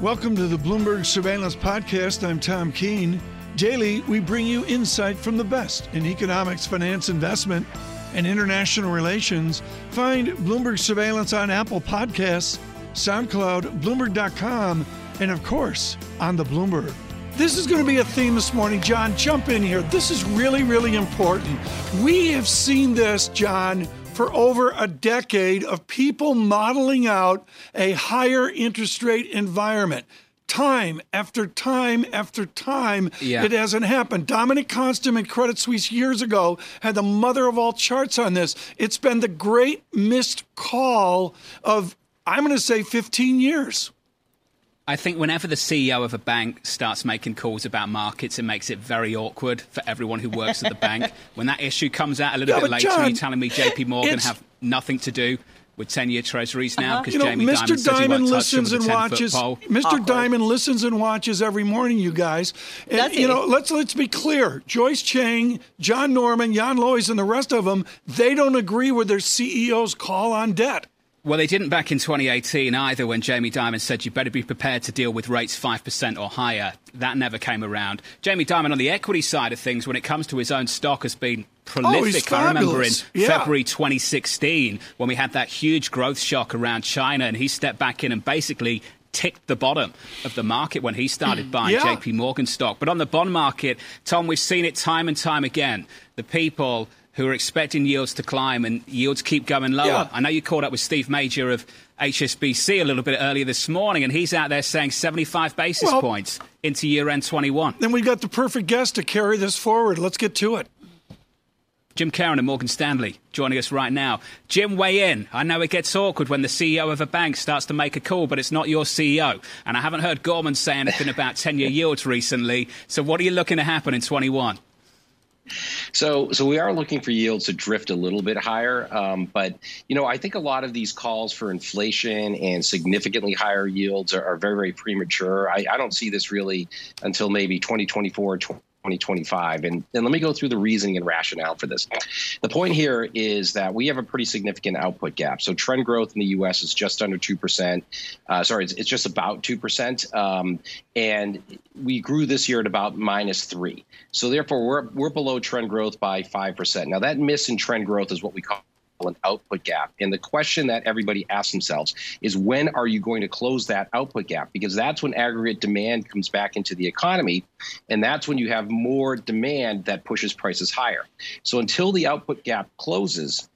Welcome to the Bloomberg Surveillance Podcast. I'm Tom Keene. Daily, we bring you insight from the best in economics, finance, investment, and international relations. Find Bloomberg Surveillance on Apple Podcasts, SoundCloud, Bloomberg.com, and of course, on the Bloomberg. This is going to be a theme this morning. John, jump in here. This is really, really important. We have seen this, John, for over a decade of people modeling out a higher interest rate environment. Time after time after time, yeah. it hasn't happened. Dominic Konstam and Credit Suisse years ago had the mother of all charts on this. It's been the great missed call of, I'm going to say, 15 years. I think whenever the CEO of a bank starts making calls about markets, it makes it very awkward for everyone who works at the bank. When that issue comes out a little yeah, bit later, John, and you're telling me JP Morgan have nothing to do with 10-year treasuries now because uh-huh. you know, Jamie Mr. Dimon listens and watches. Mr. Awkward. Dimon listens and watches every morning, you guys. And, you know, let's let's be clear. Joyce Chang, John Normand, Jan Loeys, and the rest of them, they don't agree with their CEO's call on debt. Well, they didn't back in 2018 either when Jamie Dimon said you better be prepared to deal with rates 5% or higher. That never came around. Jamie Dimon, on the equity side of things, when it comes to his own stock, has been oh, prolific. Oh, I remember in yeah. February 2016 when we had that huge growth shock around China and he stepped back in and basically ticked the bottom of the market when he started mm, buying yeah. JP Morgan stock. But on the bond market, Tom, we've seen it time and time again. The people who are expecting yields to climb and yields keep going lower. Yeah. I know you caught up with Steve Major of HSBC a little bit earlier this morning, and he's out there saying 75 basis well, points into year end 21. Then we've got the perfect guest to carry this forward. Let's get to it. Jim Caron of Morgan Stanley joining us right now. Jim, weigh in. I know it gets awkward when the CEO of a bank starts to make a call, but it's not your CEO. And I haven't heard Gorman say anything about 10 year yields recently. So, what are you looking to happen in 21? So, so we are looking for yields to drift a little bit higher, um, but you know, I think a lot of these calls for inflation and significantly higher yields are, are very, very premature. I, I, don't see this really until maybe 2024, 2025. And, and let me go through the reasoning and rationale for this. The point here is that we have a pretty significant output gap. So trend growth in the U.S. is just under 2%. Uh, sorry, it's, it's, just about 2%. Um, and we grew this year at about minus 3. So therefore, we're, we're below trend growth by 5%. Now, that miss in trend growth is what we call an output gap. And the question that everybody asks themselves is when are you going to close that output gap? Because that's when aggregate demand comes back into the economy. And that's when you have more demand that pushes prices higher. So until the output gap closes,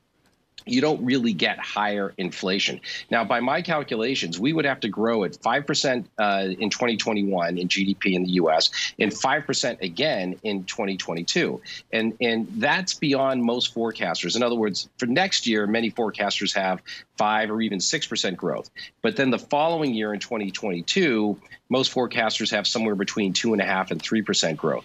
you don't really get higher inflation. Now, by my calculations, we would have to grow at 5% uh, in 2021 in GDP in the US and 5% again in 2022. And, and that's beyond most forecasters. In other words, for next year, many forecasters have 5 or even 6% growth. But then the following year in 2022, most forecasters have somewhere between 2.5 and 3% growth.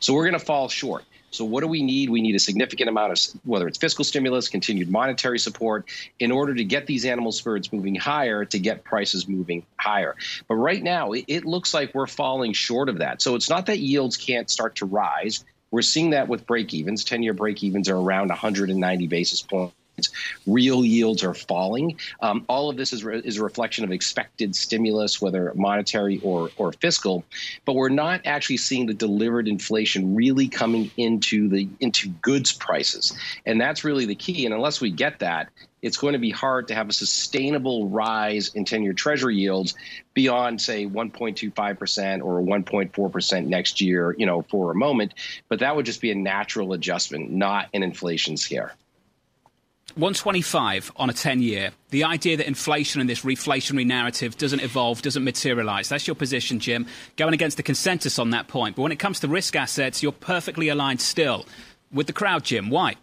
So we're going to fall short. So, what do we need? We need a significant amount of whether it's fiscal stimulus, continued monetary support, in order to get these animal spirits moving higher, to get prices moving higher. But right now, it, it looks like we're falling short of that. So, it's not that yields can't start to rise. We're seeing that with break evens. 10 year break evens are around 190 basis points Real yields are falling. Um, all of this is, re- is a reflection of expected stimulus, whether monetary or, or fiscal, but we're not actually seeing the delivered inflation really coming into the into goods prices, and that's really the key. And unless we get that, it's going to be hard to have a sustainable rise in 10 year treasury yields beyond, say, 1.25% or 1.4% next year, you know, for a moment. But that would just be a natural adjustment, not an inflation scare. 125 on a 10 year. The idea that inflation and this reflationary narrative doesn't evolve, doesn't materialize. That's your position, Jim. Going against the consensus on that point. But when it comes to risk assets, you're perfectly aligned still with the crowd, Jim. Why?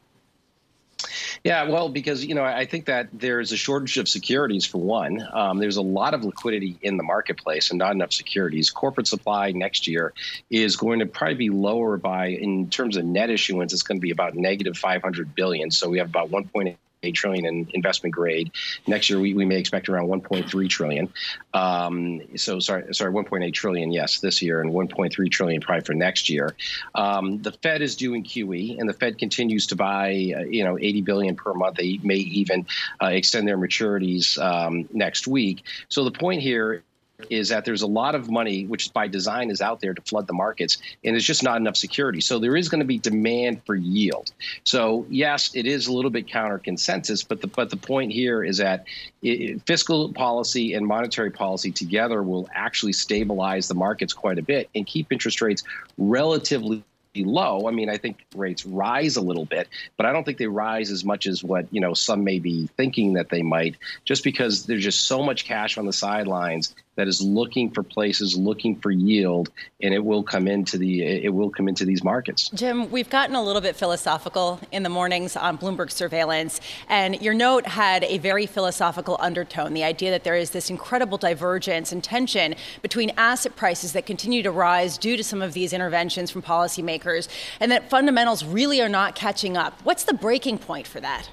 Yeah, well, because you know, I think that there's a shortage of securities for one. Um, there's a lot of liquidity in the marketplace and not enough securities. Corporate supply next year is going to probably be lower by, in terms of net issuance, it's going to be about negative 500 billion. So we have about 1.8 trillion in investment grade. Next year, we, we may expect around 1.3 trillion. Um, so sorry, sorry, 1.8 trillion, yes, this year, and 1.3 trillion probably for next year. Um, the Fed is doing QE, and the Fed continues to buy, uh, you know, 80 billion per month. They may even uh, extend their maturities um, next week. So the point here is that there's a lot of money, which by design is out there to flood the markets, and there's just not enough security. So there is going to be demand for yield. So yes, it is a little bit counter consensus, but the but the point here is that it, fiscal policy and monetary policy together will actually stabilize the markets quite a bit and keep interest rates relatively low. I mean, I think rates rise a little bit, but I don't think they rise as much as what you know some may be thinking that they might, just because there's just so much cash on the sidelines that is looking for places, looking for yield, and it will come into the it will come into these markets. Jim, we've gotten a little bit philosophical in the mornings on Bloomberg surveillance, and your note had a very philosophical undertone. The idea that there is this incredible divergence and tension between asset prices that continue to rise due to some of these interventions from policymakers, and that fundamentals really are not catching up. What's the breaking point for that?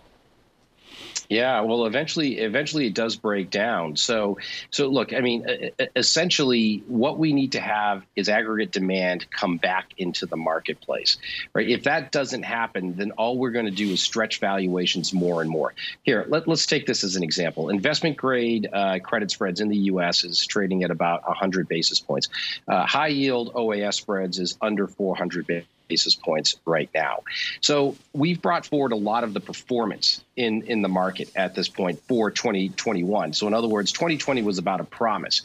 Yeah, well, eventually, eventually, it does break down. So, so look, I mean, essentially, what we need to have is aggregate demand come back into the marketplace, right? If that doesn't happen, then all we're going to do is stretch valuations more and more. Here, let, us take this as an example. Investment grade uh, credit spreads in the U.S. is trading at about 100 basis points. Uh, high yield OAS spreads is under 400 basis basis points right now. So we've brought forward a lot of the performance in, in the market at this point for 2021. So in other words, 2020 was about a promise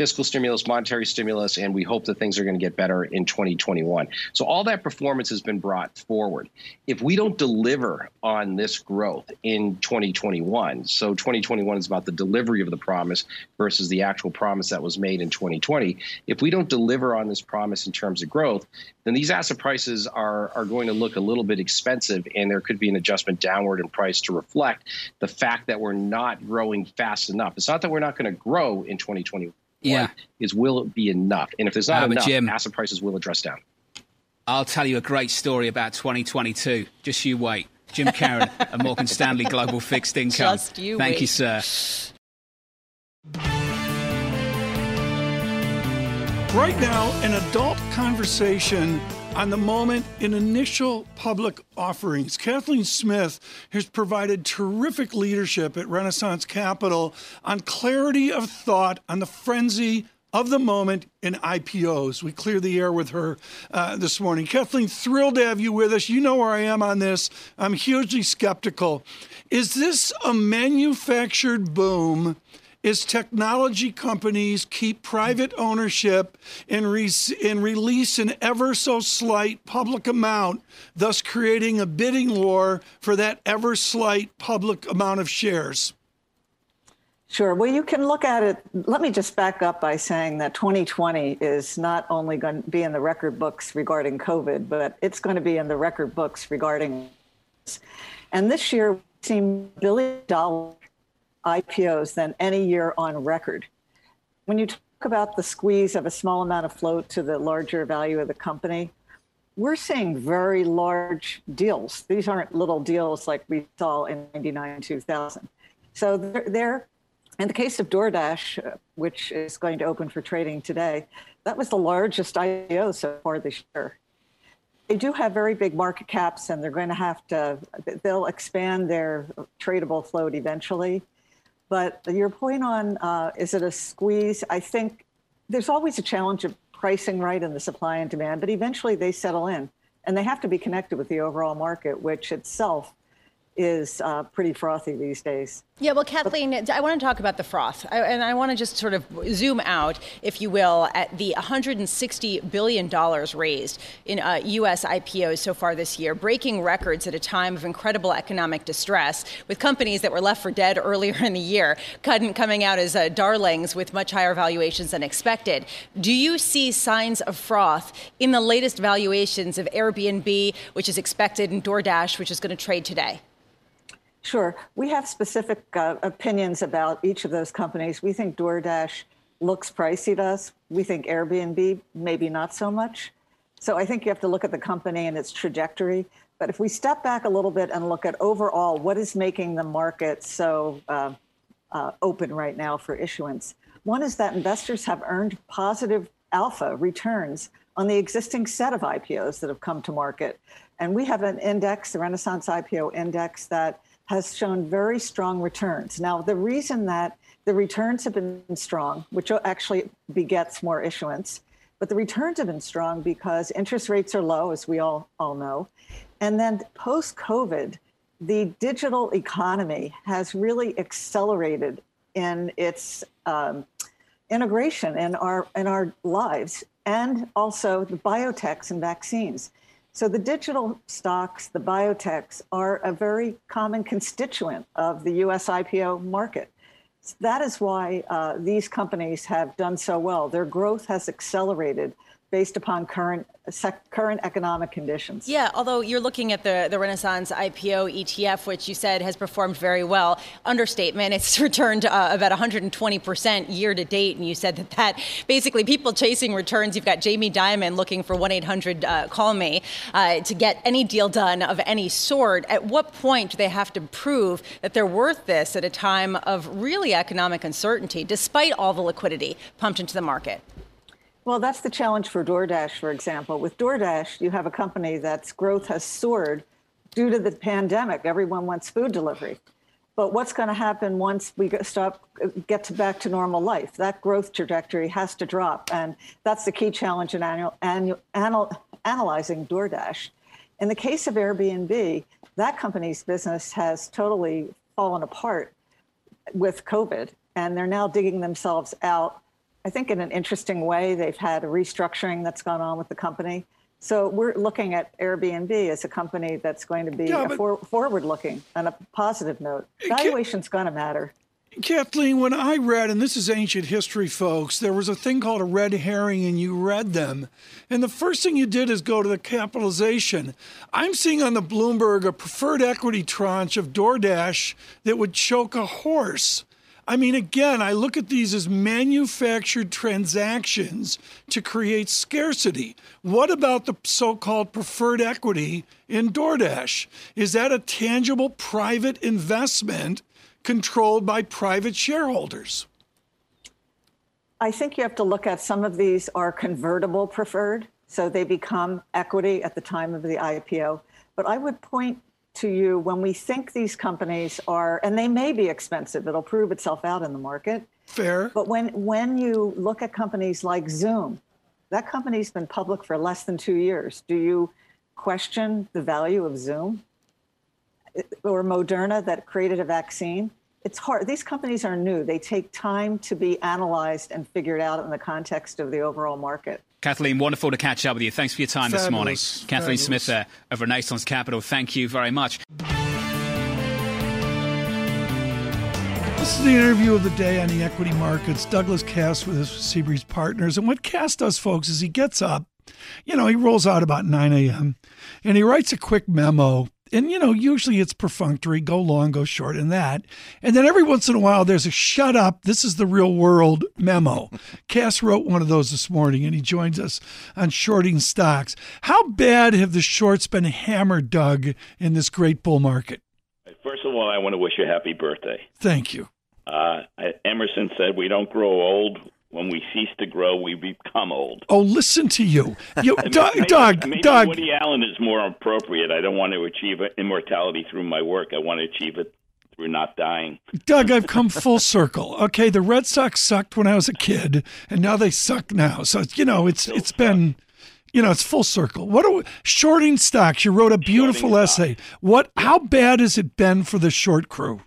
fiscal stimulus, monetary stimulus, and we hope that things are going to get better in 2021. So all that performance has been brought forward. If we don't deliver on this growth in 2021, so 2021 is about the delivery of the promise versus the actual promise that was made in 2020. If we don't deliver on this promise in terms of growth, then these asset prices are, are going to look a little bit expensive, and there could be an adjustment downward in price to reflect the fact that we're not growing fast enough. It's not that we're not going to grow in 2021 yeah. is will it be enough? And if there's not enough, Jim, asset prices will address down. I'll tell you a great story about 2022. Just you wait. Jim Caron at Morgan Stanley Global Fixed Income. Just you Thank wait. you, sir. Right now, an adult conversation on the moment in initial public offerings. Kathleen Smith has provided terrific leadership at Renaissance Capital on clarity of thought on the frenzy of the moment in IPOs. We cleared the air with her uh, this morning. Kathleen, thrilled to have you with us. You know where I am on this. I'm hugely skeptical. Is this a manufactured boom? Is technology companies keep private ownership and, re- and release an ever so slight public amount, thus creating a bidding war for that ever slight public amount of shares. Sure. Well, you can look at it. Let me just back up by saying that 2020 is not only going to be in the record books regarding COVID, but it's going to be in the record books regarding. And this year, we've seen billion dollar IPOs than any year on record. When you talk about the squeeze of a small amount of float to the larger value of the company, we're seeing very large deals. These aren't little deals like we saw in 99, 2000. So they're, they're in the case of DoorDash, which is going to open for trading today, that was the largest IPO so far this year. They do have very big market caps, and they're going to have to, they'll expand their tradable float eventually. But your point on uh, is it a squeeze? I think there's always a challenge of pricing right in the supply and demand, but eventually they settle in and they have to be connected with the overall market, which itself is uh, pretty frothy these days. Yeah, well, Kathleen, I want to talk about the froth, I, and I want to just sort of zoom out, if you will, at the 160 billion dollars raised in uh, U.S. IPOs so far this year, breaking records at a time of incredible economic distress, with companies that were left for dead earlier in the year coming out as uh, darlings with much higher valuations than expected. Do you see signs of froth in the latest valuations of Airbnb, which is expected, and DoorDash, which is going to trade today? Sure. We have specific uh, opinions about each of those companies. We think DoorDash looks pricey to us. We think Airbnb, maybe not so much. So I think you have to look at the company and its trajectory. But if we step back a little bit and look at overall what is making the market so uh, uh, open right now for issuance, one is that investors have earned positive alpha returns on the existing set of IPOs that have come to market. And we have an index, the Renaissance IPO index, that has shown very strong returns. Now, the reason that the returns have been strong, which actually begets more issuance, but the returns have been strong because interest rates are low, as we all, all know. And then post COVID, the digital economy has really accelerated in its um, integration in our in our lives, and also the biotechs and vaccines. So the digital stocks, the biotechs, are a very common constituent of the U.S. IPO market. That is why uh, these companies have done so well. Their growth has accelerated based upon current sec- current economic conditions. Yeah, although you're looking at the, the Renaissance IPO ETF, which you said has performed very well. Understatement, it's returned uh, about 120% year to date. And you said that that basically people chasing returns, you've got Jamie Dimon looking for 1 800 uh, Call Me uh, to get any deal done of any sort. At what point do they have to prove that they're worth this at a time of really economic uncertainty, despite all the liquidity pumped into the market? Well, that's the challenge for DoorDash, for example. With DoorDash, you have a company that's growth has soared due to the pandemic. Everyone wants food delivery. But what's going to happen once we stop, get to back to normal life? That growth trajectory has to drop. And that's the key challenge in annual, annual, anal, analyzing DoorDash. In the case of Airbnb, that company's business has totally fallen apart with COVID, and they're now digging themselves out I think in an interesting way, they've had a restructuring that's gone on with the company. So we're looking at Airbnb as a company that's going to be yeah, for, forward-looking on a positive note. Valuation's going to matter. Kathleen, when I read, and this is ancient history, folks, there was a thing called a red herring, and you read them. And the first thing you did is go to the capitalization. I'm seeing on the Bloomberg a preferred equity tranche of DoorDash that would choke a horse. I mean, again, I look at these as manufactured transactions to create scarcity. What about the so called preferred equity in DoorDash? Is that a tangible private investment controlled by private shareholders? I think you have to look at some of these are convertible preferred, so they become equity at the time of the IPO. But I would point to you when we think these companies are, and they may be expensive, it'll prove itself out in the market. Fair. But when, when you look at companies like Zoom, that company's been public for less than two years. Do you question the value of Zoom? Or Moderna that created a vaccine? It's hard. These companies are new. They take time to be analyzed and figured out in the context of the overall market. Kathleen, wonderful to catch up with you. Thanks for your time Fabulous. this morning. Kathleen Smith there of Renaissance Capital. Thank you very much. This is the interview of the day on the equity markets. Douglas Kass with his Seabreeze partners. And what Kass does, folks, is he gets up, you know, he rolls out about 9 a.m. and he writes a quick memo and you know, usually it's perfunctory, go long, go short, and that. And then every once in a while, there's a shut up, this is the real world memo. Kass wrote one of those this morning, and he joins us on shorting stocks. How bad have the shorts been hammered, Doug, in this great bull market? First of all, I want to wish you a happy birthday. Thank you. Uh, Emerson said, We don't grow old, when we cease to grow, we become old. Oh, listen to you, you Doug. Maybe, Doug, maybe Doug. Woody Allen is more appropriate. I don't want to achieve immortality through my work. I want to achieve it through not dying. Doug, I've come full circle. Okay, the Red Sox sucked when I was a kid, and now they suck now. So you know, it's Still it's suck. been. You know, it's full circle. What are we, shorting stocks? You wrote a beautiful shorting essay. Stocks. What? How bad has it been for the short crew?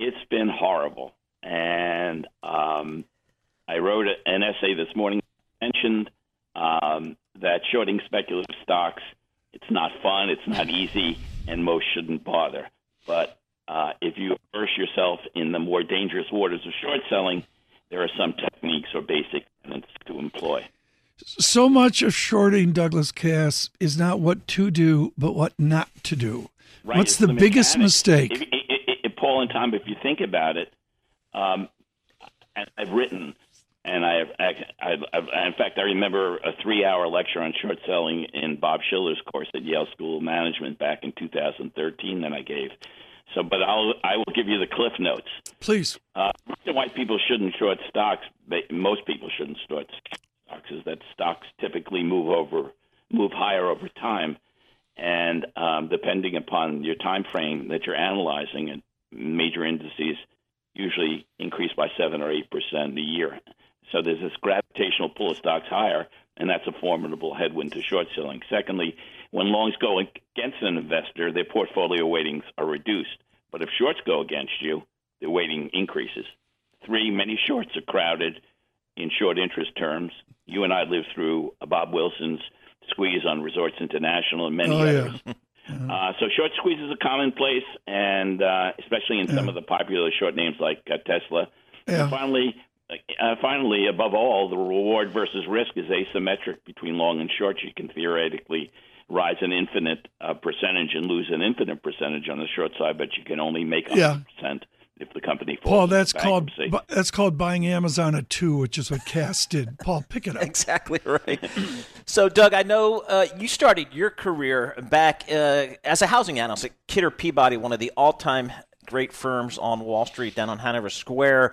It's been horrible, and um, I wrote an essay this morning mentioned um, that shorting speculative stocks it's not fun, it's not easy, and most shouldn't bother. But uh, if you immerse yourself in the more dangerous waters of short selling, there are some techniques or basic tenets to employ. So much of shorting, Douglas Kass, is not what to do, but what not to do. Right. What's the, the biggest mistake? If, if, if, Paul and Tom, if you think about it, um, I've written and I, I, I, in fact, I remember a three-hour lecture on short selling in Bob Shiller's course at Yale School of Management back in 2013 that I gave. So, but I'll I will give you the cliff notes. Please. Uh, why people shouldn't short stocks? Most people shouldn't short stocks. Is that stocks typically move over, move higher over time, and um, depending upon your time frame that you're analyzing, and major indices usually increase by seven or eight percent a year. So there's this gravitational pull of stocks higher, and that's a formidable headwind to short selling. Secondly, when longs go against an investor, their portfolio weightings are reduced. But if shorts go against you, the weighting increases. Three, many shorts are crowded in short interest terms. You and I lived through Bob Wilson's squeeze on Resorts International and many oh, others. Yeah. Uh, so short squeezes are commonplace, and uh, especially in some of the popular short names like uh, Tesla. Yeah. And finally, uh, finally, above all, the reward versus risk is asymmetric between long and short. You can theoretically rise an infinite uh, percentage and lose an infinite percentage on the short side, but you can only make 100% Yeah. if the company falls. Paul, that's called bu- that's called buying Amazon at two, which is what Kass did. Paul, pick it up. Exactly right. so, Doug, I know uh, you started your career back uh, as a housing analyst at Kidder Peabody, one of the all-time great firms on Wall Street down on Hanover Square.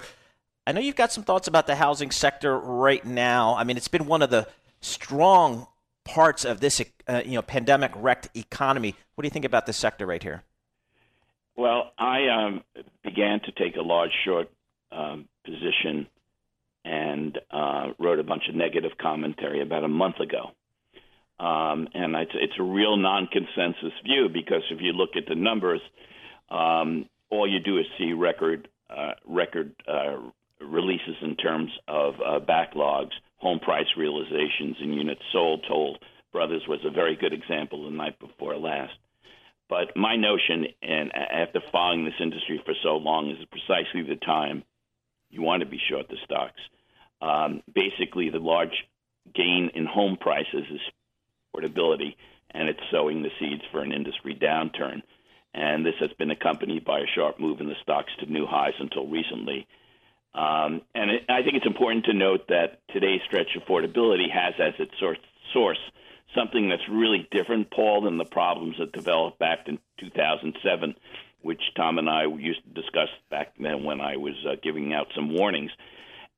I know you've got some thoughts about the housing sector right now. I mean, it's been one of the strong parts of this, uh, you know, pandemic-wrecked economy. What do you think about this sector right here? Well, I um, began to take a large short um, position and uh, wrote a bunch of negative commentary about a month ago. Um, and it's, it's a real non-consensus view because if you look at the numbers, um, all you do is see record uh, record uh, releases in terms of uh, backlogs, home price realizations, and units sold. Toll Brothers was a very good example the night before last. But my notion, and after following this industry for so long, is precisely the time you want to be short the stocks. Um, basically, the large gain in home prices is affordability, and it's sowing the seeds for an industry downturn. And this has been accompanied by a sharp move in the stocks to new highs until recently. Um, and it, I think it's important to note that today's stretch affordability has as its source, source something that's really different, Paul, than the problems that developed back in 2007, which Tom and I used to discuss back then when I was uh, giving out some warnings,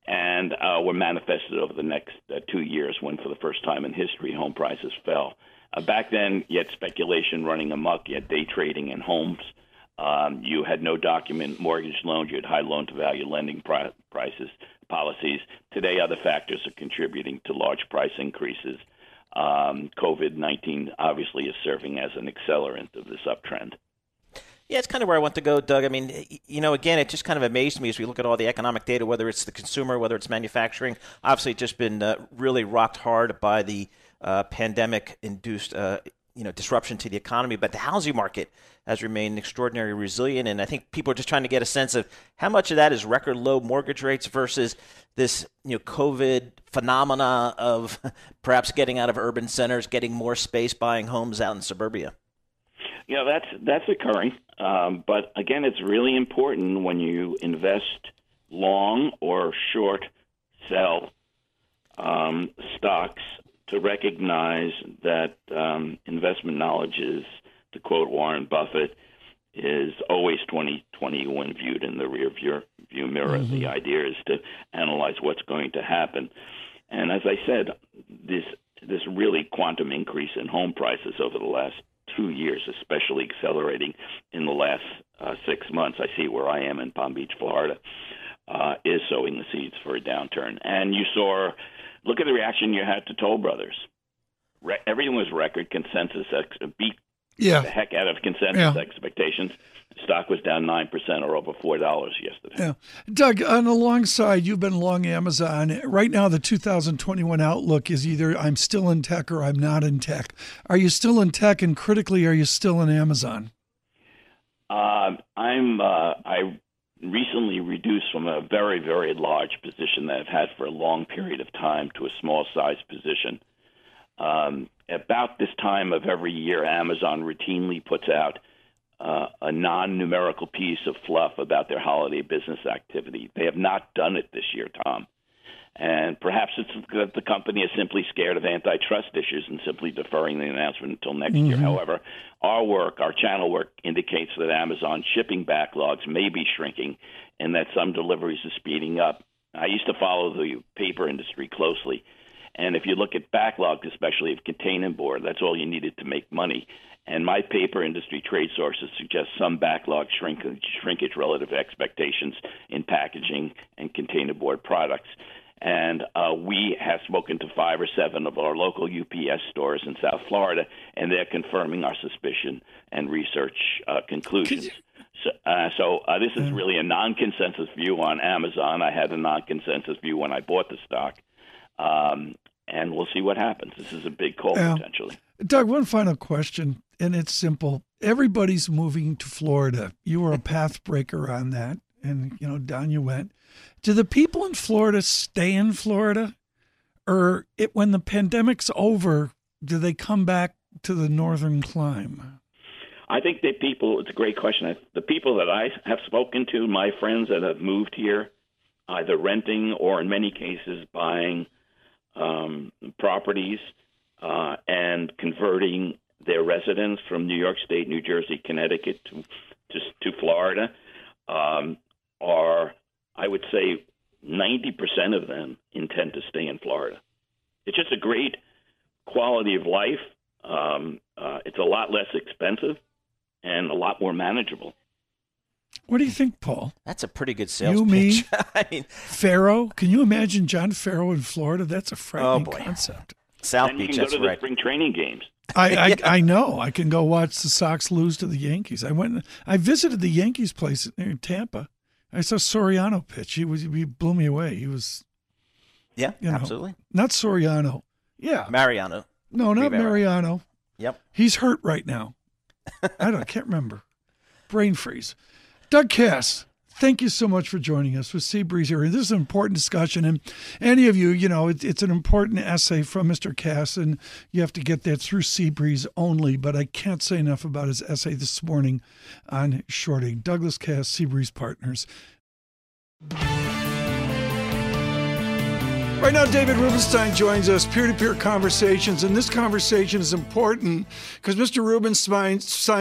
and uh, were manifested over the next uh, two years when, for the first time in history, home prices fell. Uh, back then, you had speculation running amok, you had day trading in homes. Um, you had no document mortgage loans. You had high loan to value lending pri- prices policies. Today, other factors are contributing to large price increases. Um, COVID 19 obviously is serving as an accelerant of this uptrend. Yeah, it's kind of where I want to go, Doug. I mean, you know, again, it just kind of amazed me as we look at all the economic data, whether it's the consumer, whether it's manufacturing. Obviously, just been uh, really rocked hard by the uh, pandemic-induced, uh, you know, disruption to the economy. But the housing market has remained extraordinarily resilient, and I think people are just trying to get a sense of how much of that is record low mortgage rates versus this, you know, COVID phenomena of perhaps getting out of urban centers, getting more space, buying homes out in suburbia. Know, that's that's occurring, um, but again, it's really important when you invest long or short sell um, stocks to recognize that um, investment knowledge is, to quote Warren Buffett, is always 2020 when viewed in the rear view, view mirror. Mm-hmm. The idea is to analyze what's going to happen. And as I said, this this really quantum increase in home prices over the last two years, especially accelerating in the last uh, six months. I see where I am in Palm Beach, Florida, uh, is sowing the seeds for a downturn. And you saw, look at the reaction you had to Toll Brothers. Re- everything was record consensus ex- beat Yeah. the heck out of consensus Yeah. expectations. Stock was down nine percent, or over four dollars yesterday. Yeah. Doug, on the long side, you've been long Amazon. Right now, the 2021 outlook is either I'm still in tech or I'm not in tech. Are you still in tech? And critically, are you still in Amazon? Um, I'm. Uh, I recently reduced from a very, very large position that I've had for a long period of time to a small size position. Um, about this time of every year, Amazon routinely puts out uh, a non-numerical piece of fluff about their holiday business activity. They have not done it this year, Tom. And perhaps it's that the company is simply scared of antitrust issues and simply deferring the announcement until next year. Mm-hmm. However, our work, our channel work, indicates that Amazon shipping backlogs may be shrinking and that some deliveries are speeding up. I used to follow the paper industry closely, And if you look at backlog, especially of containerboard, that's all you needed to make money. And my paper industry trade sources suggest some backlog shrinkage, shrinkage relative to expectations in packaging and containerboard products. And uh, we have spoken to five or seven of our local UPS stores in South Florida, and they're confirming our suspicion and research uh, conclusions. So, uh, so uh, this is really a non-consensus view on Amazon. I had a non-consensus view when I bought the stock, um, and we'll see what happens. This is a big call potentially. Doug, one final question, and it's simple. Everybody's moving to Florida. You were a path breaker on that, and you know down you went. Do the people in Florida stay in Florida, or it when the pandemic's over, do they come back to the northern clime? I think that people, it's a great question. The people that I have spoken to, my friends that have moved here, either renting or in many cases buying um, properties uh, and converting their residence from New York State, New Jersey, Connecticut to to, to Florida, um, are I would say 90% of them intend to stay in Florida. It's just a great quality of life. Um, uh, it's a lot less expensive and a lot more manageable. What do you think, Paul? That's a pretty good sales you, pitch. Me, I mean, Ferro. Can you imagine John Ferro in Florida? That's a frightening oh concept. South and Beach. You can go to the right. spring training games. I, I, I know. I can go watch the Sox lose to the Yankees. I went. I visited the Yankees place in Tampa. I saw Soriano pitch. He was he blew me away. He was. Yeah, you know, absolutely. Not Soriano. Yeah, Mariano. No, not Rivera. Mariano. Yep. He's hurt right now. I don't. I can't remember. Brain freeze. Doug Kass thank you so much for joining us with Seabreeze here. This is an important discussion, and any of you, you know, it, it's an important essay from Mr. Kass, and you have to get that through Seabreeze only. But I can't say enough about his essay this morning on shorting. Douglas Kass, Seabreeze Partners. Right now, David Rubenstein joins us, peer to peer conversations. And this conversation is important because Mr. Rubenstein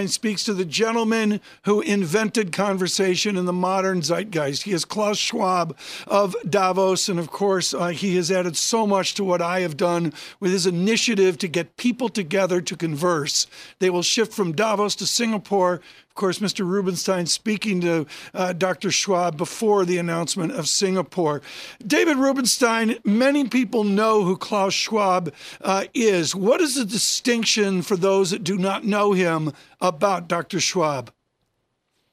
speaks to the gentleman who invented conversation in the modern zeitgeist. He is Klaus Schwab of Davos. And of course, uh, he has added so much to what I have done with his initiative to get people together to converse. They will shift from Davos to Singapore of course, Mr. Rubenstein speaking to uh, Dr. Schwab before the announcement of Singapore. David Rubenstein, many people know who Klaus Schwab uh, is. What is the distinction for those that do not know him about Dr. Schwab?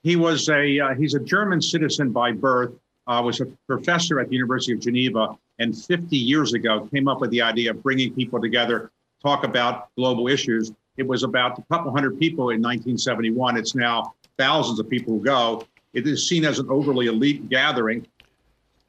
He was a uh, he's a German citizen by birth. Uh, was a professor at the University of Geneva, and 50 years ago came up with the idea of bringing people together, talk about global issues. It was about a couple hundred people in 1971. It's now thousands of people who go. It is seen as an overly elite gathering,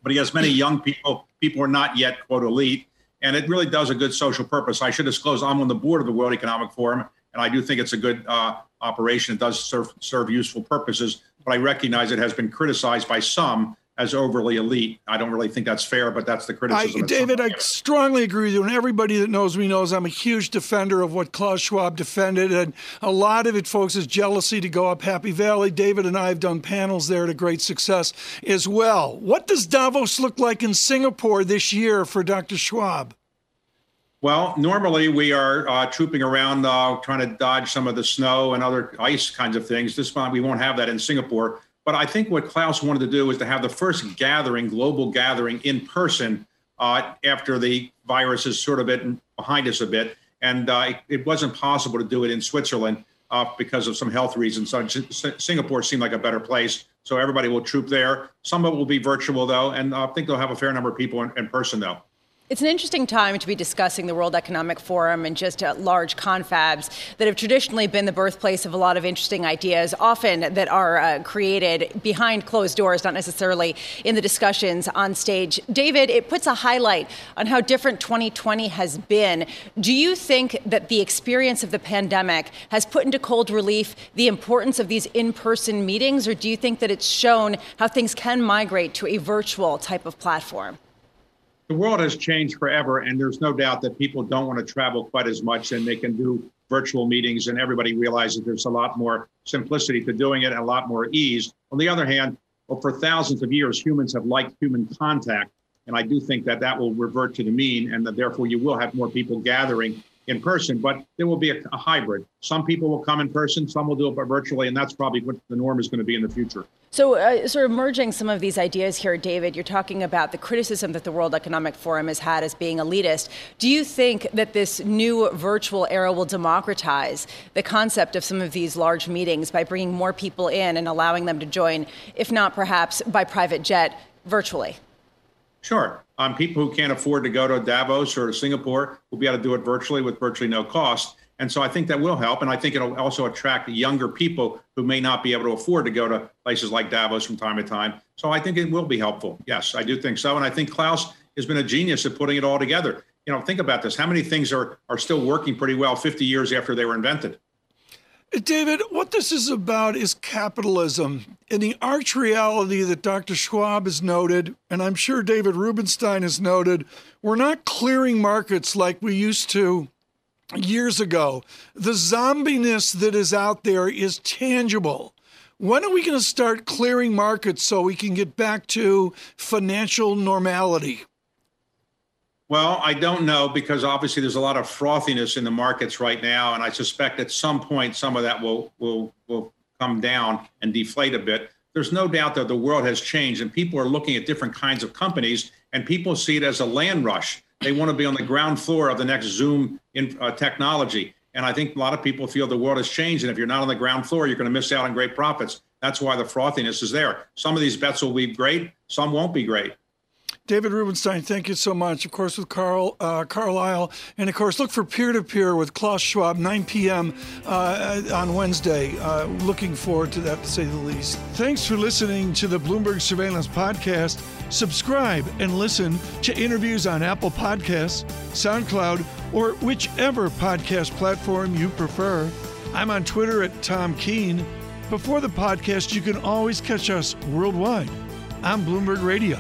but he has many young people, people are not yet, quote, elite. And it really does a good social purpose. I should disclose I'm on the board of the World Economic Forum, and I do think it's a good uh, operation. It does serve, serve useful purposes, but I recognize it has been criticized by some as overly elite. I don't really think that's fair, but that's the criticism. I, David, I strongly agree with you. And everybody that knows me knows I'm a huge defender of what Klaus Schwab defended. And a lot of it, folks, is jealousy to go up Happy Valley. David and I have done panels there to great success as well. What does Davos look like in Singapore this year for Dr. Schwab? Well, normally we are uh, trooping around uh, trying to dodge some of the snow and other ice kinds of things. This time we won't have that in Singapore. But I think what Klaus wanted to do was to have the first gathering, global gathering in person uh, after the virus is sort of been behind us a bit. And uh, it, it, wasn't possible to do it in Switzerland uh, because of some health reasons. So Singapore seemed like a better place. So everybody will troop there. Some of it will be virtual, though. And I think they'll have a fair number of people in, in person, though. It's an interesting time to be discussing the World Economic Forum and just uh, large confabs that have traditionally been the birthplace of a lot of interesting ideas, often that are uh, created behind closed doors, not necessarily in the discussions on stage. David, it puts a highlight on how different 2020 has been. Do you think that the experience of the pandemic has put into cold relief the importance of these in person meetings, or do you think that it's shown how things can migrate to a virtual type of platform? The world has changed forever, and there's no doubt that people don't want to travel quite as much, and they can do virtual meetings, and everybody realizes there's a lot more simplicity to doing it and a lot more ease. On the other hand, well, for thousands of years, humans have liked human contact, And I do think that that will revert to the mean and that therefore you will have more people gathering in person, but there will be a, a, hybrid. Some people will come in person, some will do it virtually, and that's probably what the norm is going to be in the future. So, uh, sort of merging some of these ideas here, David, you're talking about the criticism that the World Economic Forum has had as being elitist. Do you think that this new virtual era will democratize the concept of some of these large meetings by bringing more people in and allowing them to join, if not perhaps by private jet, virtually? Sure. Um, people who can't afford to go to Davos or Singapore will be able to do it virtually with virtually no cost. And so I think that will help. And I think it'll also attract younger people who may not be able to afford to go to places like Davos from time to time. So I think it will be helpful. Yes, I do think so. And I think Klaus has been a genius at putting it all together. You know, think about this. How many things are, are still working pretty well 50 years after they were invented? David, what this is about is capitalism. In the arch reality that Dr. Schwab has noted, and I'm sure David Rubenstein has noted, we're not clearing markets like we used to years ago. The zombiness that is out there is tangible. When are we going to start clearing markets so we can get back to financial normality? Well, I don't know because obviously there's a lot of frothiness in the markets right now, and I suspect at some point some of that will will will come down and deflate a bit. There's no doubt that the world has changed, and people are looking at different kinds of companies, and people see it as a land rush. They want to be on the ground floor of the next Zoom in uh, technology, and I think a lot of people feel the world has changed, and if you're not on the ground floor, you're going to miss out on great profits. That's why the frothiness is there. Some of these bets will be great, some won't be great. David Rubenstein, thank you so much. Of course, with Carl uh, Carlyle, and of course, look for peer to peer with Klaus Schwab, 9 p.m. Uh, on Wednesday. Uh, looking forward to that, to say the least. Thanks for listening to the Bloomberg Surveillance Podcast. Subscribe and listen to interviews on Apple Podcasts, SoundCloud, or whichever podcast platform you prefer. I'm on Twitter at Tom Keene. Before the podcast, you can always catch us worldwide on Bloomberg Radio.